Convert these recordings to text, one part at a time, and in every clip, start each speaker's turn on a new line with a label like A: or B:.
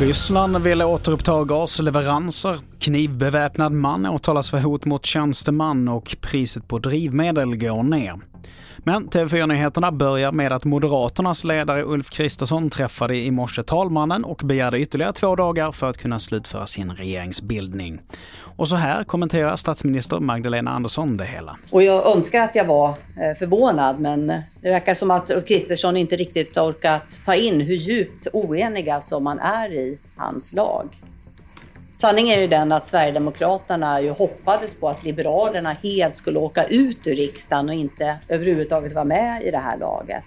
A: Ryssland vill återuppta gasleveranser. Knivbeväpnad man åtalas för hot mot tjänsteman och priset på drivmedel går ner. Men TV4-nyheterna börjar med att Moderaternas ledare Ulf Kristersson träffade i morse talmannen och begärde ytterligare två dagar för att kunna slutföra sin regeringsbildning. Och så här kommenterar statsminister Magdalena Andersson det hela.
B: Och jag önskar att jag var eh, förvånad, men eh, det verkar som att Ulf Kristersson inte riktigt orkat ta in hur djupt oeniga som man är i hans lag. Sanningen är ju den att Sverigedemokraterna ju hoppades på att Liberalerna helt skulle åka ut ur riksdagen och inte överhuvudtaget vara med i det här laget.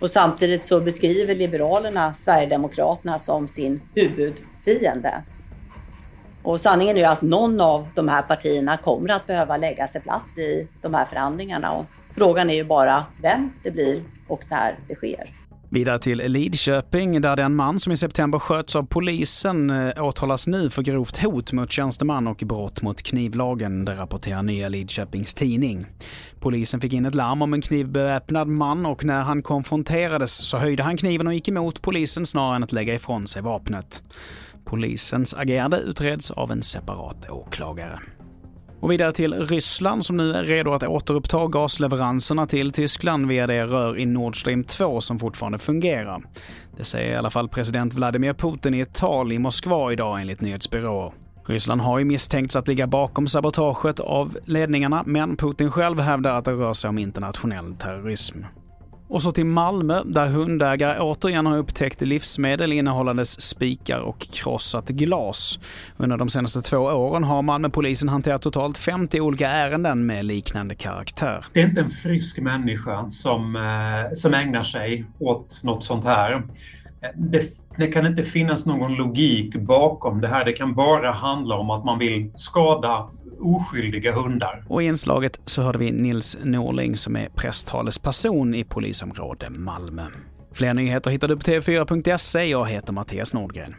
B: Och samtidigt så beskriver Liberalerna Sverigedemokraterna som sin huvudfiende. Och sanningen är ju att någon av de här partierna kommer att behöva lägga sig platt i de här förhandlingarna. Och frågan är ju bara vem det blir och när det sker.
A: Vidare till Lidköping där den man som i september sköts av polisen eh, åtalas nu för grovt hot mot tjänsteman och brott mot knivlagen, det rapporterar Nya Lidköpings Tidning. Polisen fick in ett larm om en knivbeväpnad man och när han konfronterades så höjde han kniven och gick emot polisen snarare än att lägga ifrån sig vapnet. Polisens agerande utreds av en separat åklagare. Och vidare till Ryssland som nu är redo att återuppta gasleveranserna till Tyskland via det rör i Nord Stream 2 som fortfarande fungerar. Det säger i alla fall president Vladimir Putin i ett tal i Moskva idag enligt nyhetsbyråer. Ryssland har ju misstänkts att ligga bakom sabotaget av ledningarna, men Putin själv hävdar att det rör sig om internationell terrorism. Och så till Malmö, där hundägare återigen har upptäckt livsmedel innehållandes spikar och krossat glas. Under de senaste två åren har Malmöpolisen hanterat totalt 50 olika ärenden med liknande karaktär.
C: Det är inte en frisk människa som, eh, som ägnar sig åt något sånt här. Det, det, kan inte finnas någon logik bakom det här. Det kan bara handla om att man vill skada oskyldiga hundar.
A: Och i inslaget så hörde vi Nils Norling som är presstalesperson i polisområde Malmö. Fler nyheter hittar du på tv4.se. Jag heter Mattias Nordgren.